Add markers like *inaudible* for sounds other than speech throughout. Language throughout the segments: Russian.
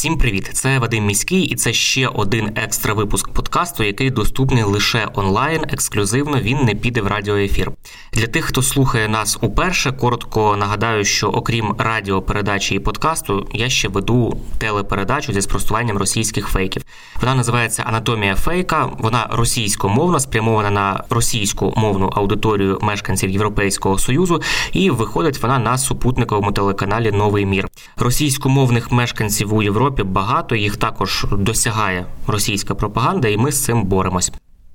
Всім привіт! Це Вадим Міський, і це ще один екстра випуск подкасту, який доступний лише онлайн. Ексклюзивно він не піде в радіоефір. Для тих, хто слухає нас уперше, коротко нагадаю, що окрім радіопередачі і подкасту, я ще веду телепередачу зі спростуванням російських фейків. Вона називається Анатомія фейка. Вона російськомовна, спрямована на російську мовну аудиторію мешканців Європейського союзу, і виходить вона на супутниковому телеканалі Новий мір. Російськомовних мешканців у Європі багато, їх також досягає російська пропаганда, і ми з цим боремось.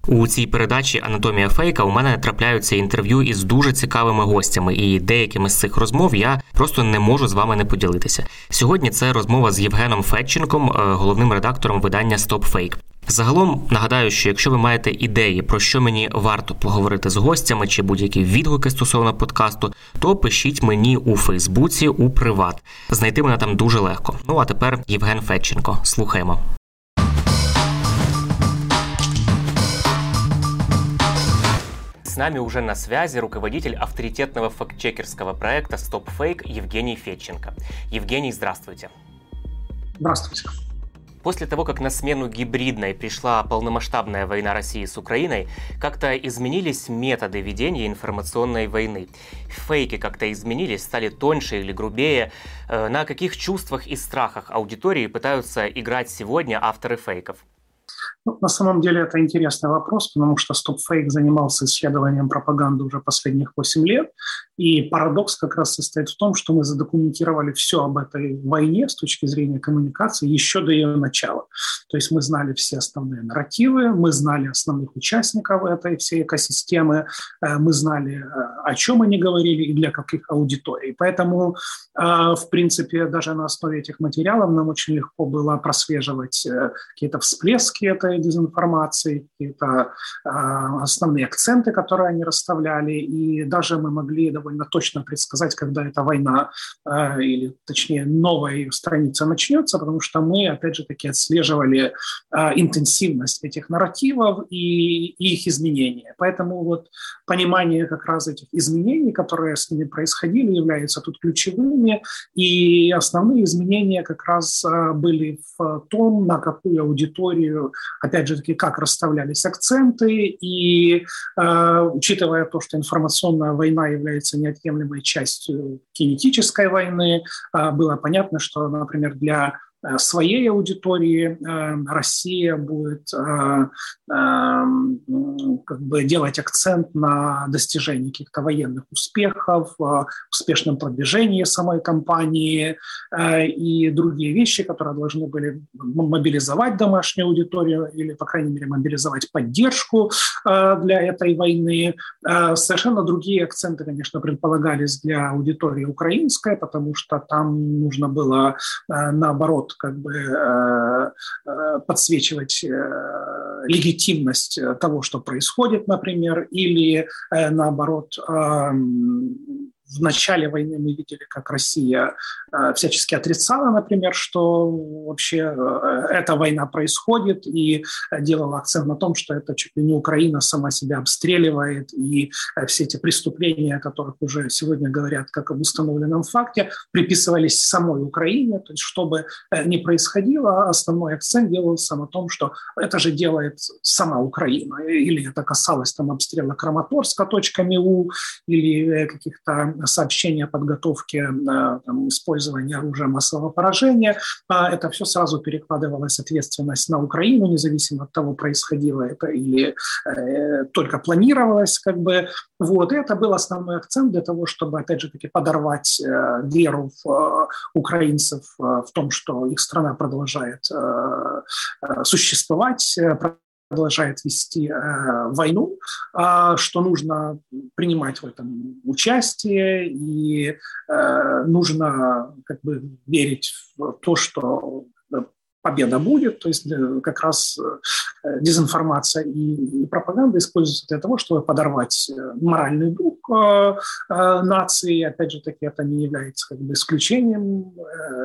У цій передачі Анатомія фейка у мене трапляються інтерв'ю із дуже цікавими гостями, і деякими з цих розмов я просто не можу з вами не поділитися. Сьогодні це розмова з Євгеном Федченком, е, головним редактором видання StopFake. Загалом нагадаю, що якщо ви маєте ідеї, про що мені варто поговорити з гостями чи будь-які відгуки стосовно подкасту, то пишіть мені у Фейсбуці у приват. Знайти мене там дуже легко. Ну а тепер Євген Федченко. Слухаємо. С нами уже на связи руководитель авторитетного фактчекерского проекта StopFake Евгений Федченко. Евгений, здравствуйте. Здравствуйте. После того, как на смену гибридной пришла полномасштабная война России с Украиной, как-то изменились методы ведения информационной войны. Фейки как-то изменились, стали тоньше или грубее. Э, На каких чувствах и страхах аудитории пытаются играть сегодня авторы фейков? Ну, на самом деле это интересный вопрос, потому что StopFake занимался исследованием пропаганды уже последних 8 лет. И парадокс как раз состоит в том, что мы задокументировали все об этой войне с точки зрения коммуникации еще до ее начала. То есть мы знали все основные нарративы, мы знали основных участников этой всей экосистемы, э, мы знали, э, о чем они говорили и для каких аудиторий. Поэтому, э, в принципе, даже на основе этих материалов нам очень легко было прослеживать какие-то всплески этой дезинформации, какие-то э, основные акценты, которые они расставляли, и даже мы могли довольно точно предсказать, когда эта война, э, или точнее новая ее страница начнется, потому что мы, опять же таки, отслеживали э, интенсивность этих нарративов и, их изменения. Поэтому вот понимание как раз этих изменений, которые с ними происходили, являются тут ключевыми, и основные изменения как раз были в том, на какую аудиторию опять же таки, как расставлялись акценты, и э, учитывая то, что информационная война является неотъемлемой частью кинетической войны, э, было понятно, что, например, для своей аудитории э, Россия будет э, э, как бы делать акцент на достижении каких-то военных успехов, э, успешном продвижении самой кампании э, и другие вещи, которые должны были мобилизовать домашнюю аудиторию или, по крайней мере, мобилизовать поддержку э, для этой войны. Э, Совершенно другие акценты, конечно, предполагались для аудитории украинской, потому что там нужно было, э, наоборот, как бы э, э, подсвечивать э, легитимность того, что происходит, например, или наоборот эм, в начале войны мы видели, как Россия э, всячески отрицала, например, что вообще э, эта война происходит, и делала акцент на том, что это чуть ли не Украина сама себя обстреливает, и э, все эти преступления, о которых уже сегодня говорят как об установленном факте, приписывались самой Украине, то есть чтобы не происходило, основной акцент делался на том, что это же делает сама Украина, или это касалось там обстрела Краматорска точками У, или каких-то сообщения о подготовке э, там, использования оружия массового поражения. А Это все сразу перекладывалось ответственность на Украину, независимо от того, происходило это или э, только планировалось. Как бы. вот. И это был основной акцент для того, чтобы, опять же, таки подорвать э, веру в, украинцев в том, что их страна продолжает существовать, продолжает вести э, войну, э, что нужно принимать в этом участие и э, нужно как бы верить в то, что победа будет, то есть как раз дезинформация и пропаганда используются для того, чтобы подорвать моральный дух нации. Опять же таки, это не является как бы исключением.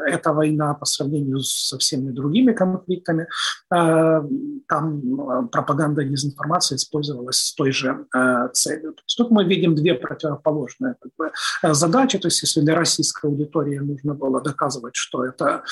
Эта война по сравнению со всеми другими конфликтами, там пропаганда и дезинформация использовалась с той же целью. То есть тут мы видим две противоположные как бы, задачи. То есть если для российской аудитории нужно было доказывать, что это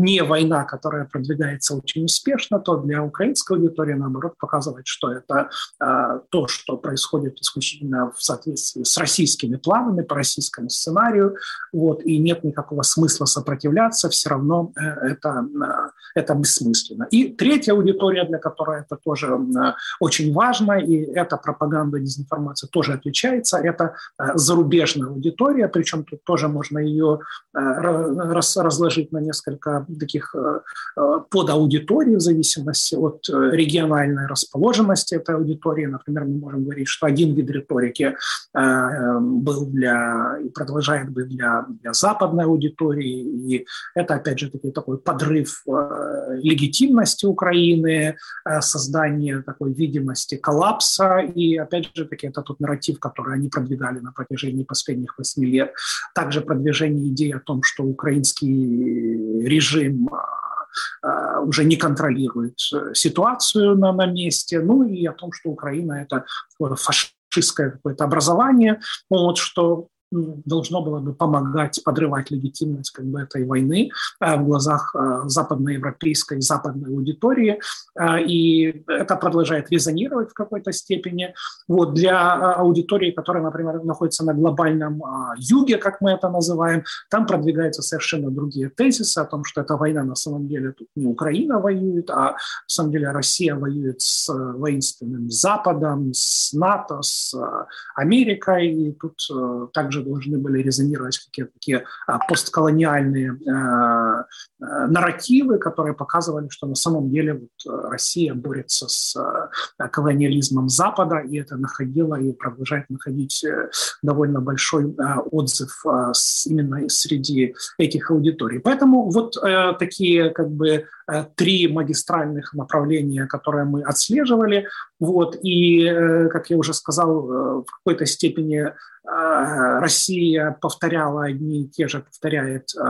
не война, которая продвигается очень успешно, то для украинской аудитории, наоборот, показывает, что это э, то, что происходит исключительно в соответствии с российскими планами, по российскому сценарию, вот, и нет никакого смысла сопротивляться, все равно э, это, э, это бессмысленно. И третья аудитория, для которой это тоже э, очень важно, и эта пропаганда, дезинформация тоже отличается, это э, зарубежная аудитория, причем тут тоже можно ее э, раз, разложить на несколько таких э, э, подаудиторий в зависимости от э, региональной расположенности этой аудитории. Например, мы можем говорить, что один вид риторики был для и продолжает быть для, для западной аудитории, и это, опять же, таки, такой подрыв легитимности Украины, создание такой видимости коллапса, и, опять же, таки, это тот нарратив, который они продвигали на протяжении последних восьми лет. Также продвижение идеи о том, что украинский режим режим а, уже не контролирует э, ситуацию на, на месте, ну и о том, что Украина – это фашистское какое-то образование, вот, что должно было бы помогать подрывать легитимность как бы, этой войны э, в глазах э, западноевропейской западной аудитории. Э, и это продолжает резонировать в какой-то степени. Вот, для аудитории, которая, например, находится на глобальном юге, как мы это называем, там продвигаются совершенно другие тезисы о том, что эта война на самом деле тут не Украина воюет, а на самом деле Россия воюет с воинственным Западом, с НАТО, с Америкой. И тут также тоже должны были резонировать какие-то такие а, постколониальные а, а, нарративы, которые показывали, что на самом деле вот Россия борется с колониализмом Запада, и это находило и продолжает находить э, довольно большой отзыв именно среди этих аудиторий. Поэтому вот э, такие как бы э, три магистральных направления, которые мы отслеживали, вот, и, как я уже сказал, в какой-то степени Э, Россия повторяла одни и те же, повторяет э,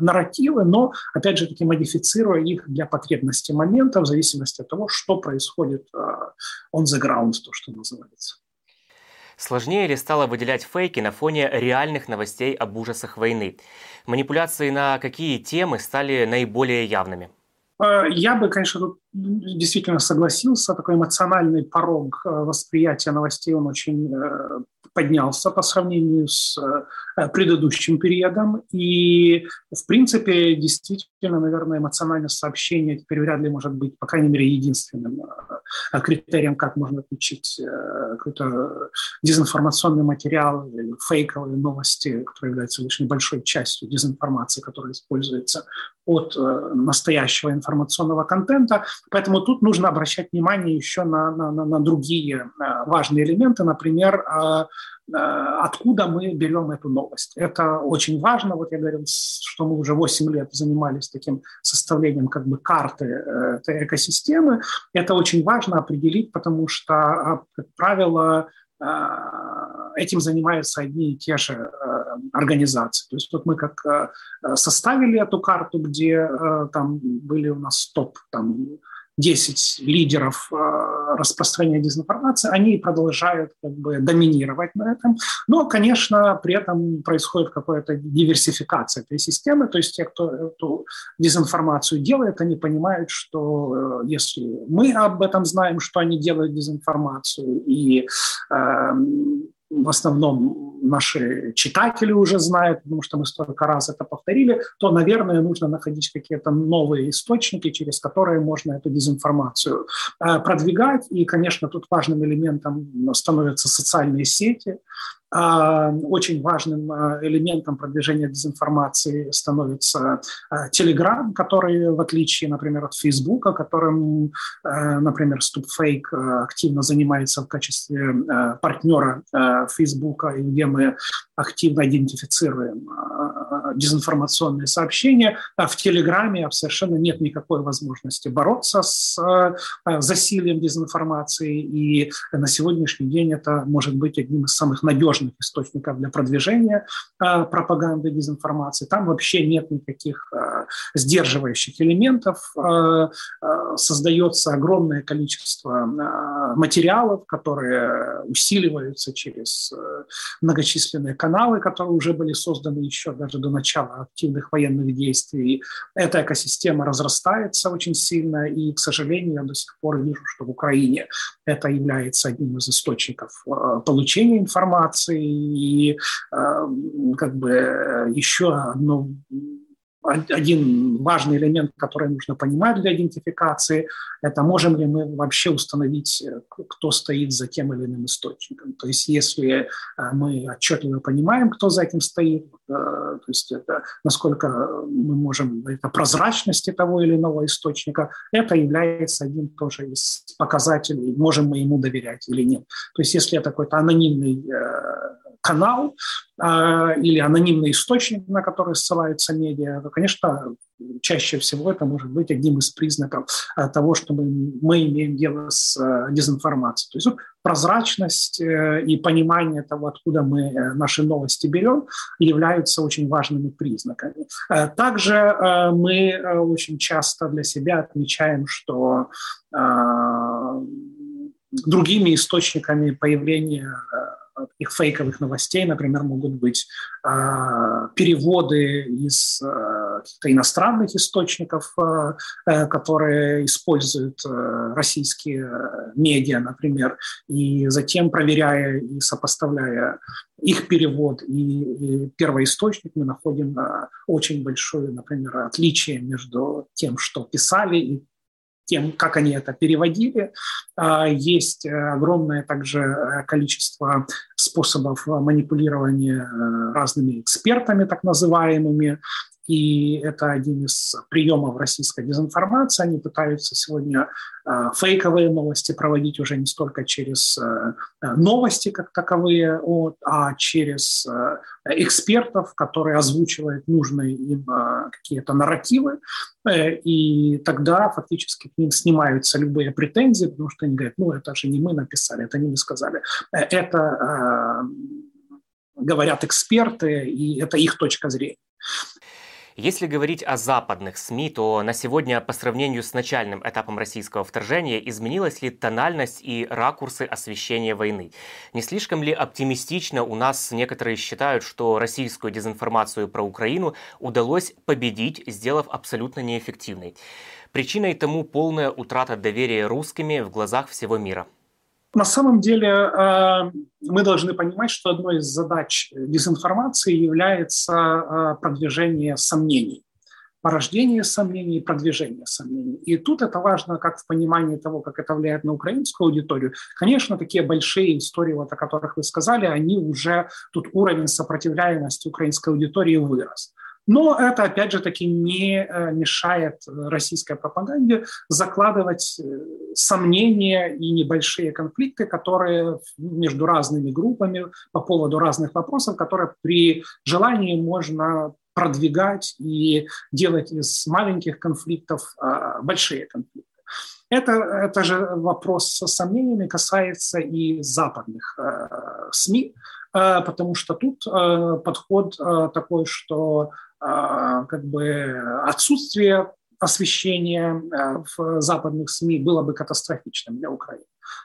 нарративы, но, опять же таки, модифицируя их для потребности момента в зависимости от того, что происходит э, on the ground, то, что называется. Сложнее ли стало выделять фейки на фоне реальных новостей об ужасах войны? Манипуляции на какие темы стали наиболее явными? Э, я бы, конечно, тут действительно согласился. Такой эмоциональный порог восприятия новостей, он очень поднялся по сравнению с э, предыдущим периодом. И, в принципе, действительно, наверное, эмоциональное сообщение теперь вряд ли может быть, по крайней мере, единственным э, критерием, как можно отличить э, какой-то дезинформационный материал или фейковые новости, которые являются лишь небольшой частью дезинформации, которая используется от настоящего информационного контента. Поэтому тут нужно обращать внимание еще на, на, на другие важные элементы, например, Э, откуда мы берем эту новость. Это очень важно. Вот я говорил, что мы уже 8 лет занимались таким составлением как бы карты э, этой экосистемы. Это очень важно определить, потому что, а, как правило, э, этим занимаются одни и те же организации. То есть вот мы как составили эту карту, где там были у нас топ там 10 лидеров э, распространения дезинформации, они продолжают как бы доминировать на этом. Но, конечно, при этом происходит какая-то диверсификация этой системы. То есть те, кто эту дезинформацию делает, они понимают, что э, если мы об этом знаем, что они делают дезинформацию, и э, в основном наши читатели уже знают, потому что мы столько раз это повторили, то, наверное, нужно находить какие-то новые источники, через которые можно эту дезинформацию э, продвигать. И, конечно, тут важным элементом становятся социальные сети, очень важным а, элементом продвижения дезинформации становится Telegram, который, в отличие, например, от Facebook, которым, например, StopFake активно занимается в качестве партнера Facebook, где мы активно идентифицируем дезинформационные сообщения. А в Телеграме совершенно нет никакой возможности бороться с засилием дезинформации, и на сегодняшний день это может быть одним из самых надежных источников для продвижения пропаганды дезинформации. Там вообще нет никаких сдерживающих элементов, создается огромное количество материалов, которые усиливаются через многочисленные каналы, которые уже были созданы еще даже до начала активных военных действий. Эта экосистема разрастается очень сильно, и, к сожалению, я до сих пор вижу, что в Украине это является одним из источников э, получения информации и э, как бы еще одно один важный элемент, который нужно понимать для идентификации, это можем ли мы вообще установить, э, кто стоит за тем или иным источником. То есть если э, мы отчетливо понимаем, кто за этим стоит, э, то есть это насколько мы можем, это прозрачности того или иного источника, это является одним тоже из показателей, можем мы ему доверять или нет. То есть если это какой-то анонимный канал э, или анонимный источник, на который ссылаются медиа, конечно, чаще всего это может быть одним из признаков э, того, что мы, мы имеем дело с э, дезинформацией. То есть вот, прозрачность э, и понимание того, откуда мы наши новости берем, являются очень важными признаками. Также мы очень часто для себя отмечаем, что другими источниками появления их фейковых новостей, например, могут быть э, переводы из иностранных источников, э, э которые используют э, российские медиа, например, и затем проверяя и сопоставляя их перевод и, первоисточник, мы находим очень большое, например, отличие между тем, что писали, и тем, как они это переводили. Есть огромное также количество способов манипулирования разными экспертами, так называемыми, и это один из приемов российской дезинформации. Они пытаются сегодня э, фейковые новости проводить уже не столько через э, новости как таковые, а через э, экспертов, которые озвучивают нужные им какие-то нарративы. И тогда фактически к ним снимаются любые претензии, потому что они говорят, ну это же не мы написали, это не мы сказали. Это говорят эксперты, и это их точка зрения. Если говорить о западных СМИ, то на сегодня по сравнению с начальным этапом российского вторжения изменилась ли тональность и ракурсы освещения войны? Не слишком ли оптимистично у нас некоторые считают, что российскую дезинформацию про Украину удалось победить, сделав абсолютно неэффективной? Причиной тому полная утрата доверия русскими в глазах всего мира – на самом деле э, мы должны понимать, что одной из задач дезинформации является э, продвижение сомнений порождение сомнений продвижение сомнений. И тут это важно как в понимании того, как это влияет на украинскую аудиторию. Конечно, такие большие истории, вот о которых вы сказали, они уже, тут уровень сопротивляемости украинской аудитории вырос. Но это, опять же таки, не э, мешает российской пропаганде закладывать э, сомнения и небольшие конфликты, которые между разными группами по поводу разных вопросов, которые при желании можно продвигать и делать из маленьких конфликтов большие конфликты. Это, это же вопрос с сомнениями касается и западных э, СМИ, э, потому что тут э, подход э, такой, что как бы отсутствие освещения э, в западных СМИ было бы катастрофичным для Украины.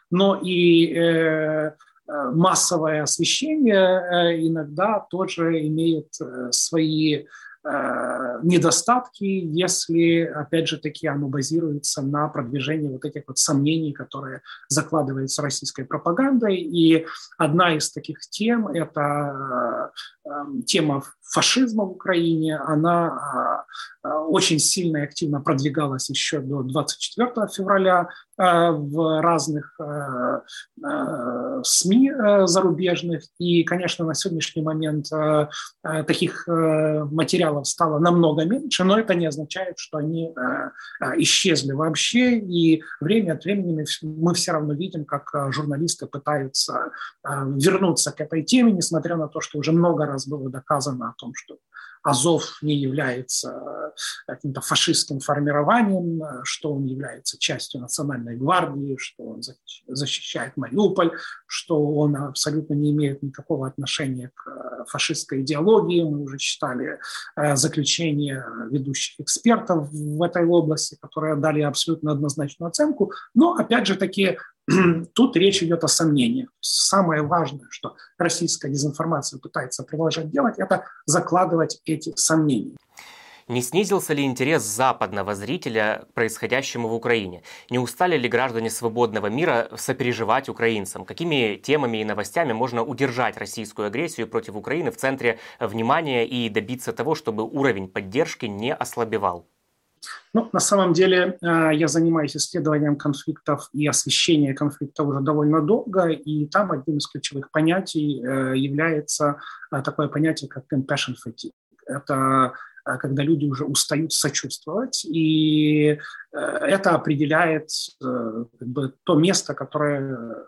Но и э, э, массовое освещение иногда тоже имеет свои Э, недостатки, если, опять же таки, оно базируется на продвижении вот этих вот сомнений, которые закладываются российской пропагандой. И одна из таких тем – это э, тема фашизма в Украине. Она э, очень сильно и активно продвигалась еще до 24 февраля в разных СМИ зарубежных. И, конечно, на сегодняшний момент таких материалов стало намного меньше, но это не означает, что они э, э, исчезли вообще. И время от времени мы все равно видим, как э, журналисты пытаются вернуться к этой теме, несмотря на то, что уже много раз было доказано о том, что Азов не является каким-то фашистским формированием, что он является частью национальной гвардии, что он защищает Мариуполь, что он абсолютно не имеет никакого отношения к фашистской идеологии. Мы уже читали заключения ведущих экспертов в этой области, которые дали абсолютно однозначную оценку. Но, опять же таки, *clears throat* тут речь идет о сомнениях. Самое важное, что российская дезинформация пытается продолжать делать, это закладывать эти сомнения. Не снизился ли интерес западного зрителя к происходящему в Украине? Не устали ли граждане свободного мира сопереживать украинцам? Какими темами и новостями можно удержать российскую агрессию против Украины в центре внимания и добиться того, чтобы уровень поддержки не ослабевал? Ну, на самом деле э, я занимаюсь исследованием конфликтов и освещением конфликта уже довольно долго, и там одним из ключевых понятий э, является э, такое понятие, как compassion fatigue. Это когда люди уже устают сочувствовать, и это определяет как бы, то место, которое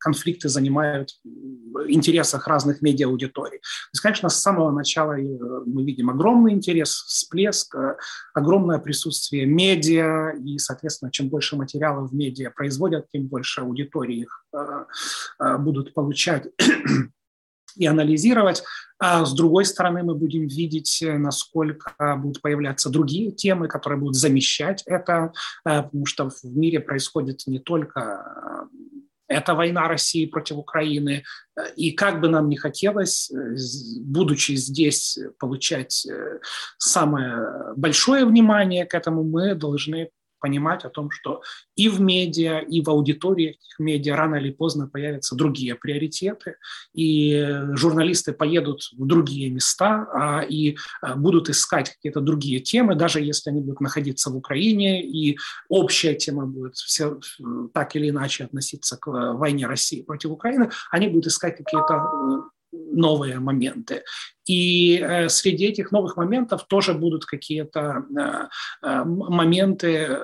конфликты занимают в интересах разных медиа-аудиторий. То есть, конечно, с самого начала э, мы видим огромный интерес, всплеск, э, огромное присутствие медиа, и, соответственно, чем больше материалов в медиа производят, тем больше аудитории их э, будут получать и анализировать. А с другой стороны, мы будем видеть, насколько будут появляться другие темы, которые будут замещать это, потому что в мире происходит не только это война России против Украины. И как бы нам ни хотелось, будучи здесь, получать э, самое большое внимание к этому, мы должны понимать о том, что и в медиа, и в аудитории медиа рано или поздно появятся другие приоритеты, и журналисты поедут в другие места а, и а, будут искать какие-то другие темы, даже если они будут находиться в Украине, и общая тема будет все так или иначе относиться к войне России против Украины, они будут искать какие-то э, новые моменты. И э, среди этих новых моментов тоже будут какие-то э, э, моменты,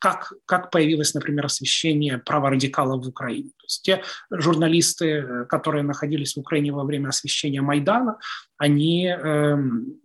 как, как появилось, например, освещение права радикалов в Украине. То есть те журналисты, которые находились в Украине во время освещения Майдана, они эм,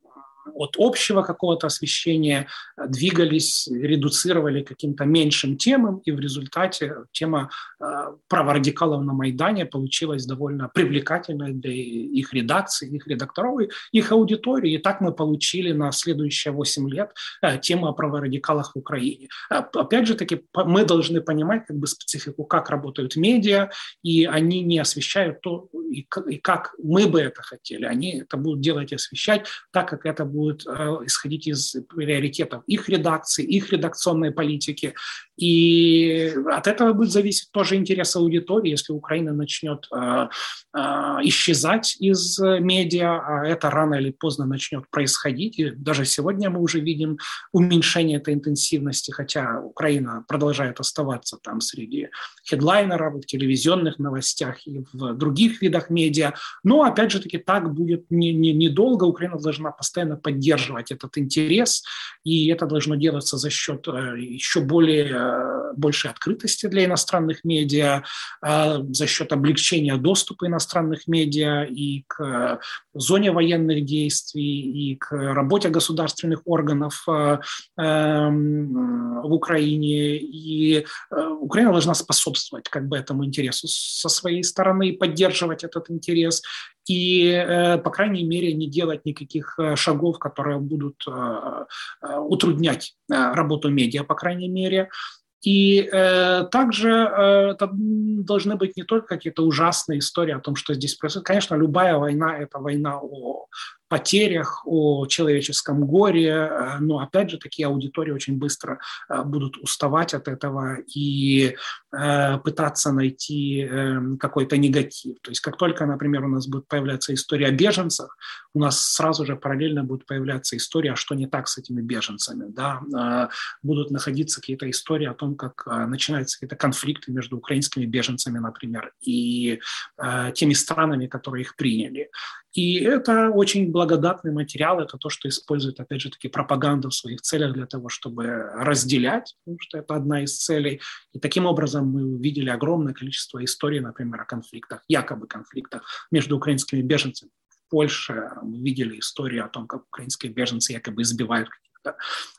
от общего какого-то освещения э, двигались, редуцировали каким-то меньшим темам, и в результате тема э, праворадикалов на Майдане получилась довольно привлекательной для их редакции, их редакторов, их аудитории. И так мы получили на следующие 8 лет э, тему о праворадикалах в Украине. Опять же таки, мы должны понимать как бы специфику, как работают медиа, и они не освещают то, и как мы бы это хотели. Они это будут делать и освещать так, как это будет э, исходить из приоритетов их редакции, их редакционной политики. И от этого будет зависеть тоже интерес аудитории, если Украина начнет э, э, исчезать из медиа, а это рано или поздно начнет происходить. И даже сегодня мы уже видим уменьшение этой интенсивности, хотя Украина продолжает оставаться там среди хедлайнеров, в телевизионных новостях и в других видах медиа. Но, опять же таки, так будет недолго. Не, не, Украина должна постоянно поддерживать этот интерес, и это должно делаться за счет э, еще более э, большей открытости для иностранных медиа, э, за счет облегчения доступа иностранных медиа и к зоне военных действий, и к работе государственных органов эм, в Украине. И Украина должна способствовать как бы этому интересу со своей стороны, поддерживать этот интерес и, э, по крайней мере, не делать никаких э, шагов, которые будут э, утруднять работу медиа, по крайней мере. И э, также э, должны быть не только какие-то ужасные истории о том, что здесь происходит. Конечно, любая война – это война о потерях, о человеческом горе, э, но опять же такие аудитории очень быстро э, будут уставать от этого и э, пытаться найти какой-то негатив. То есть как только, например, у нас будет появляться история о беженцах, у нас сразу же параллельно будет появляться история, а что не так с этими беженцами. Да? Будут находиться какие-то истории о том, как начинаются какие-то конфликты между украинскими беженцами, например, и теми странами, которые их приняли. И это очень благодатный материал, это то, что использует, опять же, таки пропаганду в своих целях для того, чтобы разделять, потому что это одна из целей. И таким образом мы увидели огромное количество историй, например, о конфликтах, якобы конфликтах между украинскими беженцами Польше. Мы видели историю о том, как украинские беженцы якобы избивают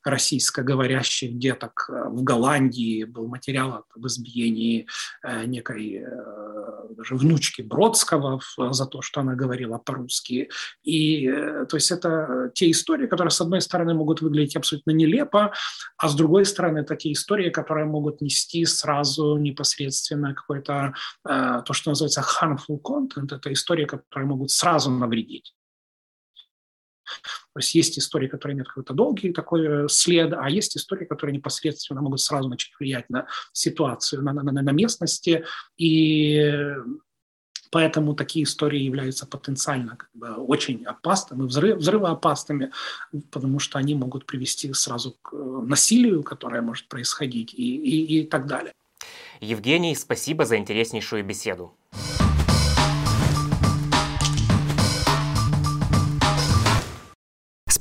российскоговорящих деток э, в Голландии. Был материал об избиении э, некой э, даже внучки Бродского за то, что она говорила по-русски. И то есть это те истории, которые, с одной стороны, могут выглядеть абсолютно нелепо, а с другой стороны, те истории, которые могут нести сразу непосредственно какой-то, то, что называется harmful content, это истории, которые могут сразу навредить. То есть есть истории, которые имеют какой-то долгий такой э, след, а есть истории, которые непосредственно могут сразу начать влиять на ситуацию, на, на, на местности. И Поэтому такие истории являются потенциально как бы, очень опасными, взрыв, взрывоопасными, потому что они могут привести сразу к э, насилию, которое может происходить, и, и, и так далее. Евгений, спасибо за интереснейшую беседу.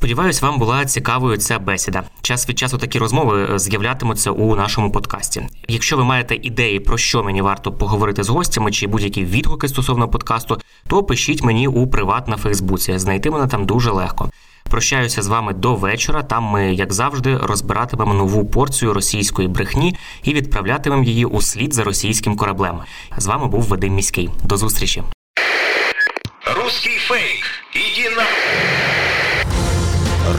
Сподіваюсь, вам була цікавою ця бесіда. Час від часу такі розмови е, з'являтимуться у нашому подкасті. Якщо ви маєте ідеї, про що мені варто поговорити з гостями, чи будь-які відгуки стосовно подкасту, то пишіть мені у приват на Фейсбуці. Знайти мене там дуже легко. Прощаюся з вами до вечора. Там ми, як завжди, розбиратимемо нову порцію російської брехні і відправлятимемо її у слід за російським кораблем. З вами був Вадим Міський. До зустрічі. Русський фейк. Іди на...